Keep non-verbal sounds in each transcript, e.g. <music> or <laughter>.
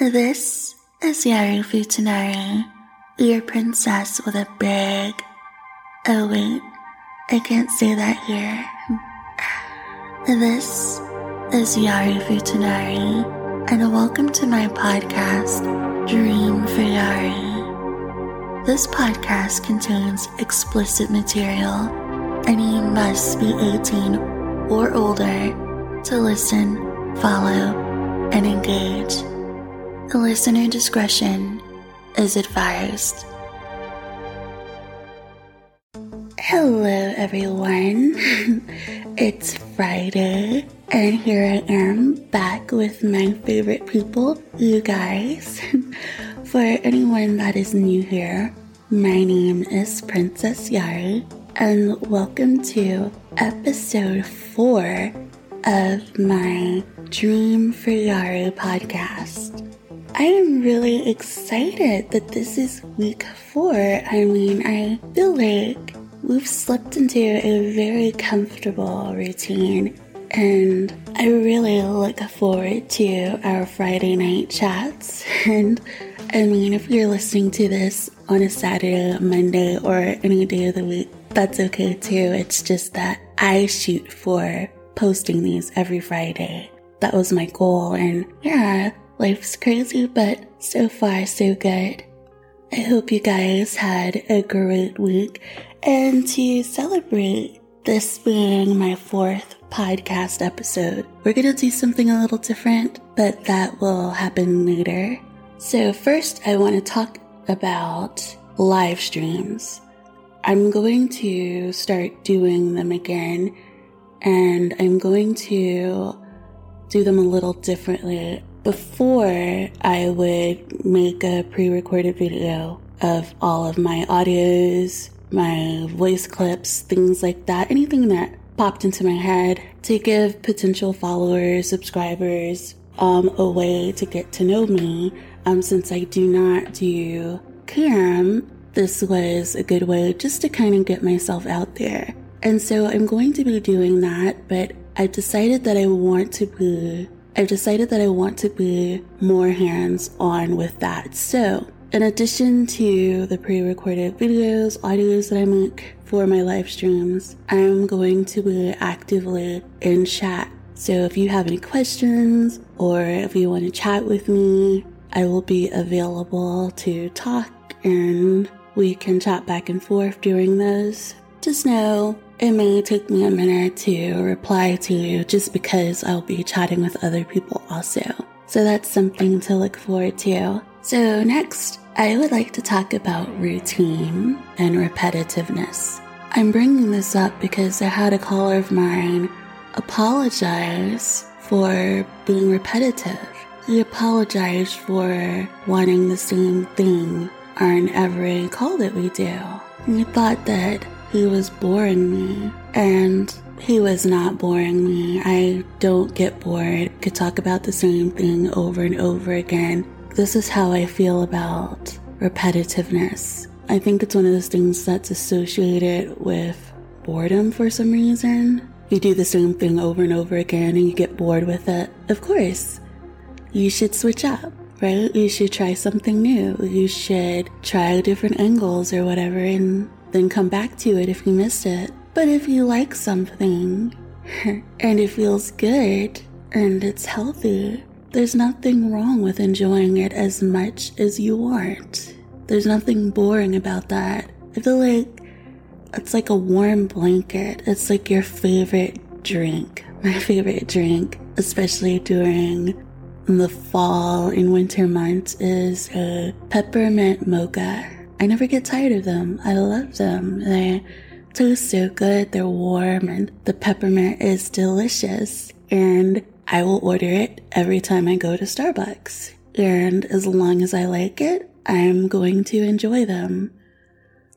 This is Yari Futanari, your princess with a big. Oh, wait, I can't say that here. This is Yari Futanari, and welcome to my podcast, Dream for Yari. This podcast contains explicit material, and you must be 18 or older to listen, follow, and engage. Listener discretion is advised. Hello, everyone. <laughs> it's Friday, and here I am back with my favorite people, you guys. <laughs> For anyone that is new here, my name is Princess Yari, and welcome to episode four of my Dream for Yari podcast. I am really excited that this is week four. I mean, I feel like we've slipped into a very comfortable routine, and I really look forward to our Friday night chats. <laughs> And I mean, if you're listening to this on a Saturday, Monday, or any day of the week, that's okay too. It's just that I shoot for posting these every Friday. That was my goal, and yeah, Life's crazy, but so far so good. I hope you guys had a great week. And to celebrate this being my fourth podcast episode, we're gonna do something a little different, but that will happen later. So, first, I want to talk about live streams. I'm going to start doing them again, and I'm going to do them a little differently before, I would make a pre recorded video of all of my audios, my voice clips, things like that, anything that popped into my head to give potential followers, subscribers, um, a way to get to know me. Um, since I do not do cam, this was a good way just to kind of get myself out there. And so I'm going to be doing that, but I've decided that I want to be I've decided that I want to be more hands on with that. So, in addition to the pre recorded videos, audios that I make for my live streams, I'm going to be actively in chat. So, if you have any questions or if you want to chat with me, I will be available to talk and we can chat back and forth during those. Just know it may take me a minute to reply to you just because I'll be chatting with other people also. So that's something to look forward to. So, next, I would like to talk about routine and repetitiveness. I'm bringing this up because I had a caller of mine apologize for being repetitive. He apologized for wanting the same thing on every call that we do. And he thought that he was boring me, and he was not boring me. I don't get bored. Could talk about the same thing over and over again. This is how I feel about repetitiveness. I think it's one of those things that's associated with boredom for some reason. You do the same thing over and over again and you get bored with it. Of course, you should switch up, right? You should try something new. You should try different angles or whatever and then come back to it if you missed it. But if you like something <laughs> and it feels good and it's healthy, there's nothing wrong with enjoying it as much as you want. There's nothing boring about that. I feel like it's like a warm blanket. It's like your favorite drink. <laughs> My favorite drink, especially during the fall and winter months, is a peppermint mocha. I never get tired of them. I love them. They taste so good. They're warm and the peppermint is delicious. And I will order it every time I go to Starbucks. And as long as I like it, I'm going to enjoy them.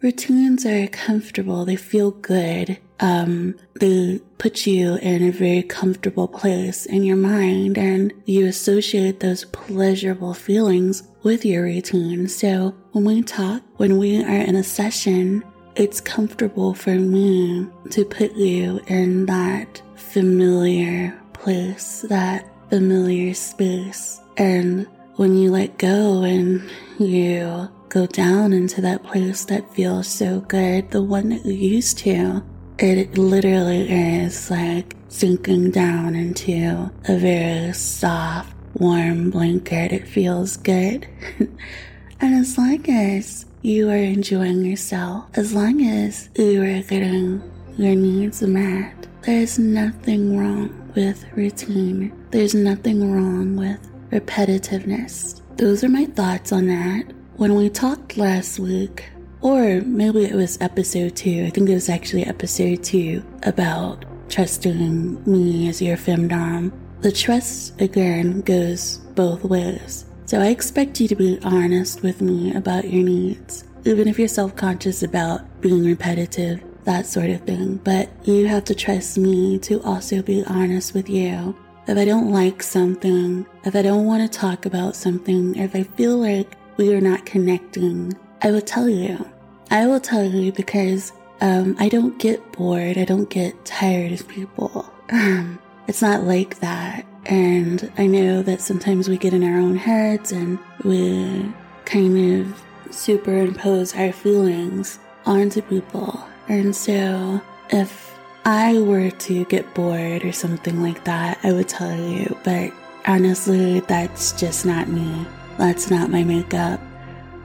Routines are comfortable. They feel good. Um, they put you in a very comfortable place in your mind and you associate those pleasurable feelings with your routine. So when we talk, when we are in a session, it's comfortable for me to put you in that familiar place, that familiar space. And when you let go and you go down into that place that feels so good, the one that you used to, it literally is like sinking down into a very soft, warm blanket. It feels good. <laughs> and as long as you are enjoying yourself, as long as you are getting your needs met, there's nothing wrong with routine. There's nothing wrong with repetitiveness. Those are my thoughts on that. When we talked last week, or maybe it was episode two, I think it was actually episode two about trusting me as your femdom. The trust again goes both ways. So I expect you to be honest with me about your needs, even if you're self conscious about being repetitive, that sort of thing. But you have to trust me to also be honest with you. If I don't like something, if I don't want to talk about something, if I feel like we are not connecting, I will tell you. I will tell you because um, I don't get bored. I don't get tired of people. <laughs> It's not like that. And I know that sometimes we get in our own heads and we kind of superimpose our feelings onto people. And so if I were to get bored or something like that, I would tell you. But honestly, that's just not me. That's not my makeup.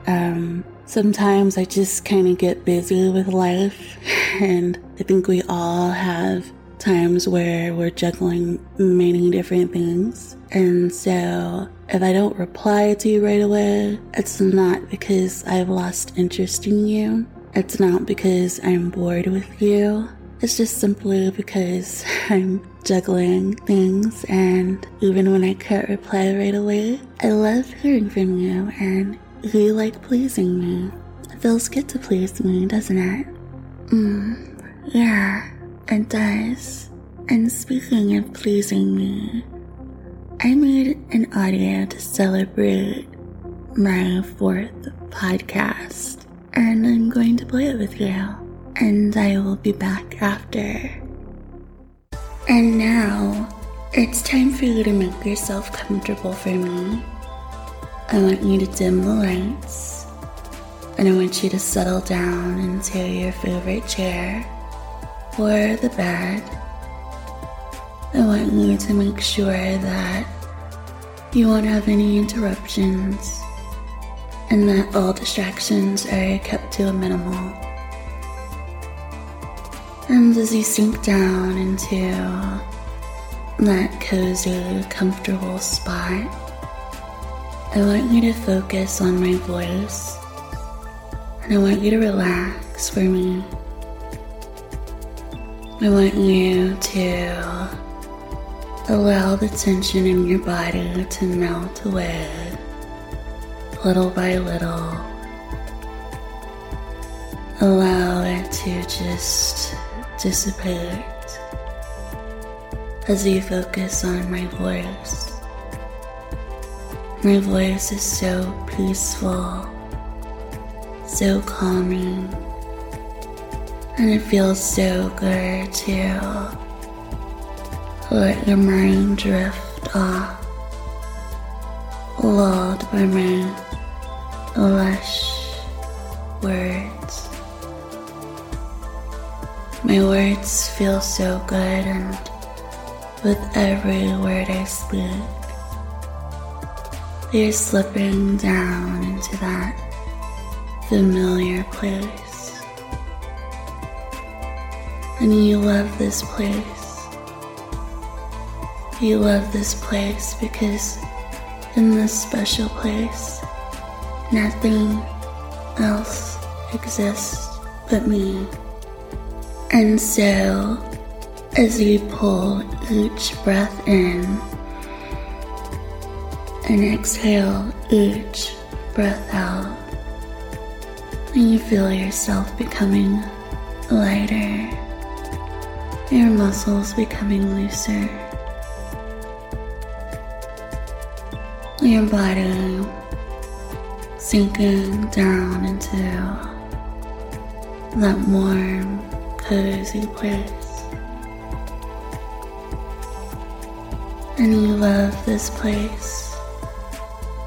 Um, sometimes I just kind of get busy with life, <laughs> and I think we all have times where we're juggling many different things. And so, if I don't reply to you right away, it's not because I've lost interest in you. It's not because I'm bored with you. It's just simply because <laughs> I'm juggling things, and even when I can't reply right away, I love hearing from you and you like pleasing me. It feels good to please me, doesn't it? Mm, yeah, it does. And speaking of pleasing me, I made an audio to celebrate my fourth podcast, and I'm going to play it with you. And I will be back after. And now, it's time for you to make yourself comfortable for me. I want you to dim the lights, and I want you to settle down into your favorite chair or the bed. I want you to make sure that you won't have any interruptions and that all distractions are kept to a minimal. And as you sink down into that cozy, comfortable spot, I want you to focus on my voice. And I want you to relax for me. I want you to allow the tension in your body to melt away little by little. Allow it to just dissipate as you focus on my voice. My voice is so peaceful, so calming, and it feels so good to let your mind drift off, lulled by my lush words. My words feel so good, and with every word I speak, they're slipping down into that familiar place. And you love this place. You love this place because in this special place, nothing else exists but me. And so, as you pull each breath in and exhale each breath out, and you feel yourself becoming lighter, your muscles becoming looser, your body sinking down into that warm cozy place. And you love this place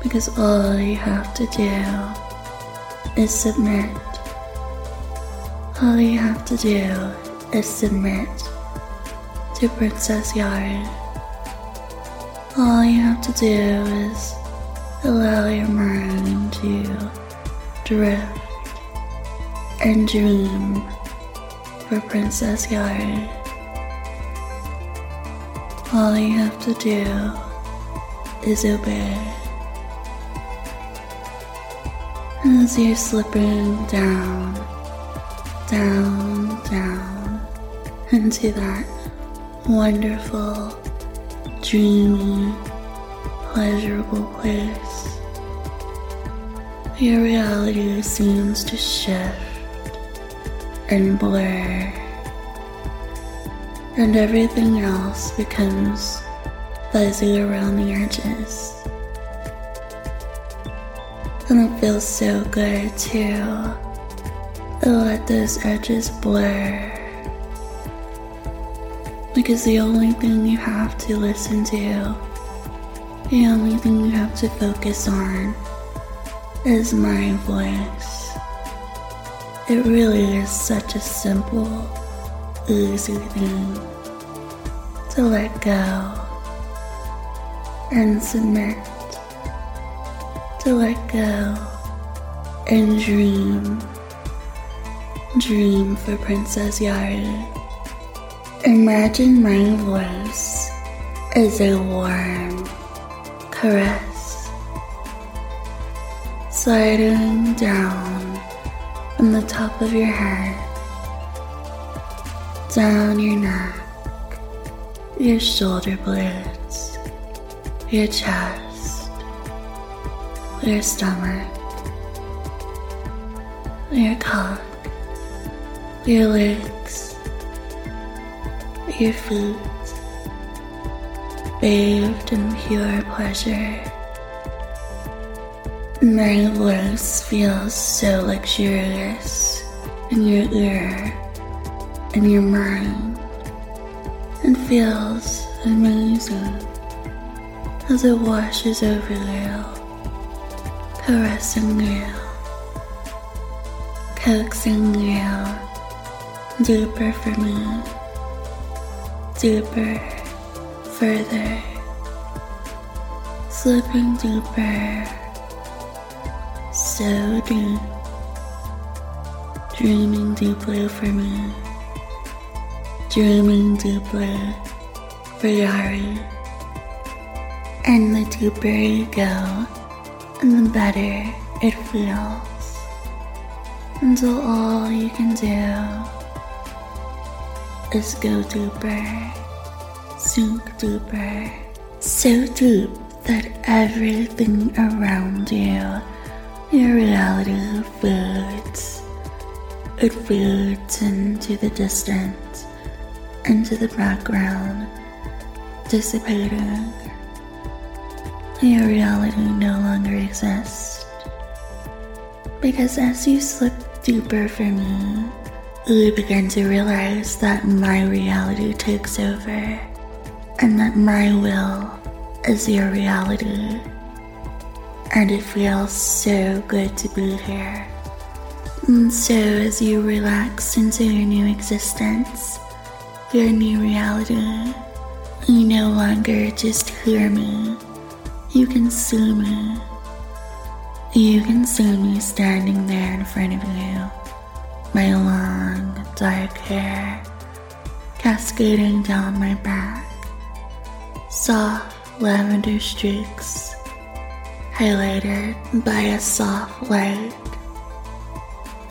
Because all you have to do is submit. All you have to do is submit to Princess Yari. All you have to do is allow your mind to drift and dream for Princess Yari. All you have to do is obey. As you're slipping down, down, down into that wonderful, dreamy, pleasurable place, your reality seems to shift and blur, and everything else becomes fuzzy around the edges. And it feels so good to let those edges blur. Because the only thing you have to listen to, the only thing you have to focus on, is my voice. It really is such a simple, easy thing to let go and submit, to let go and dream. Dream for Princess Yari. Imagine my voice as a warm caress sliding down from the top of your head, down your neck, your shoulder blades, your chest, your stomach, your cock, your legs, your feet, bathed in pure pleasure. My voice feels so luxurious in your ear and your mind and feels amazing as it washes over you, caressing you, coaxing you. Deeper for me, deeper, further, slipping deeper so deep, dreaming deeply for me, dreaming deeply for Yari. And the deeper you go, and the better it feels, until all you can do is go deeper, sink deeper, so deep that everything around you your reality fades. It fades into the distance, into the background, dissipating. Your reality no longer exists. Because as you slip deeper for me, you begin to realize that my reality takes over, and that my will is your reality and it feels so good to be here. And so, as you relax into your new existence, your new reality, you no longer just hear me, you can see me. You can see me standing there in front of you, my long, dark hair cascading down my back, soft lavender streaks highlighted by a soft light.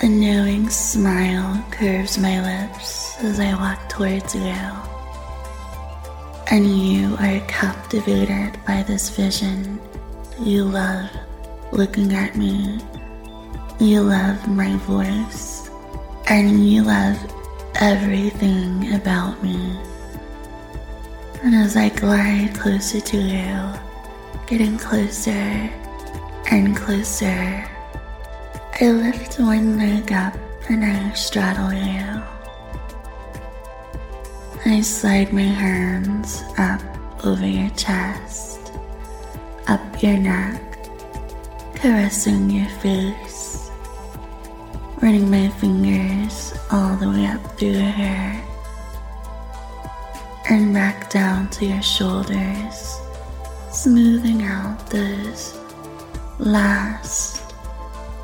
A knowing smile curves my lips as I walk towards you. And you are captivated by this vision. You love looking at me. You love my voice. And you love everything about me. And as I glide closer to you, getting closer and closer. I lift one leg up and I straddle you. I slide my hands up over your chest, up your neck, caressing your face, running my fingers all the way up through your hair and back down to your shoulders, smoothing out those last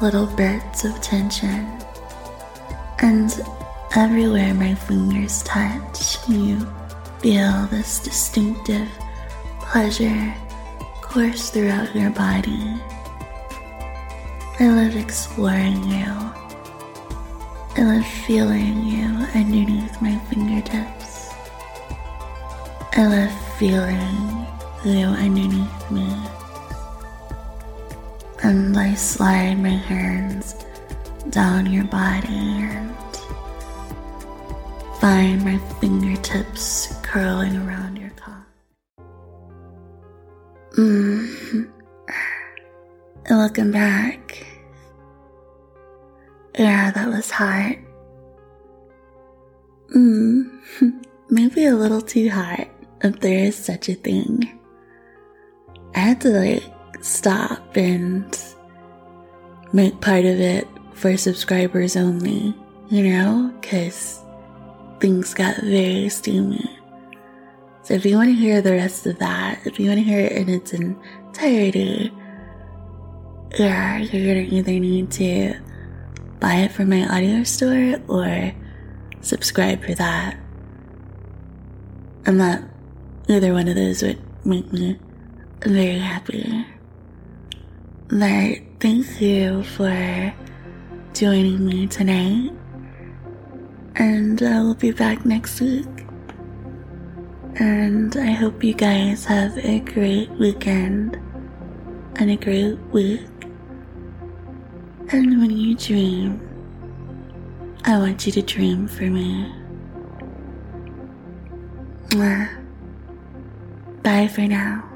little bits of tension. And everywhere my fingers touch, you feel this distinctive pleasure course throughout your body. I love exploring you. I love feeling you underneath my fingertips. I love feeling you underneath me. And I slide my hands down your body and find my fingertips curling around your cock. Mm. Looking back, yeah, that was hot. Mm, <laughs> maybe a little too hot, if there is such a thing. Had to like stop and make part of it for subscribers only, you know, because things got very steamy. So if you want to hear the rest of that, if you want to hear it in its entirety, yeah, you're gonna either need to buy it from my audio store or subscribe for that. I'm not either one of those would make me very happy. But thank you for joining me tonight. And I will be back next week. And I hope you guys have a great weekend and a great week. And when you dream, I want you to dream for me. Bye for now.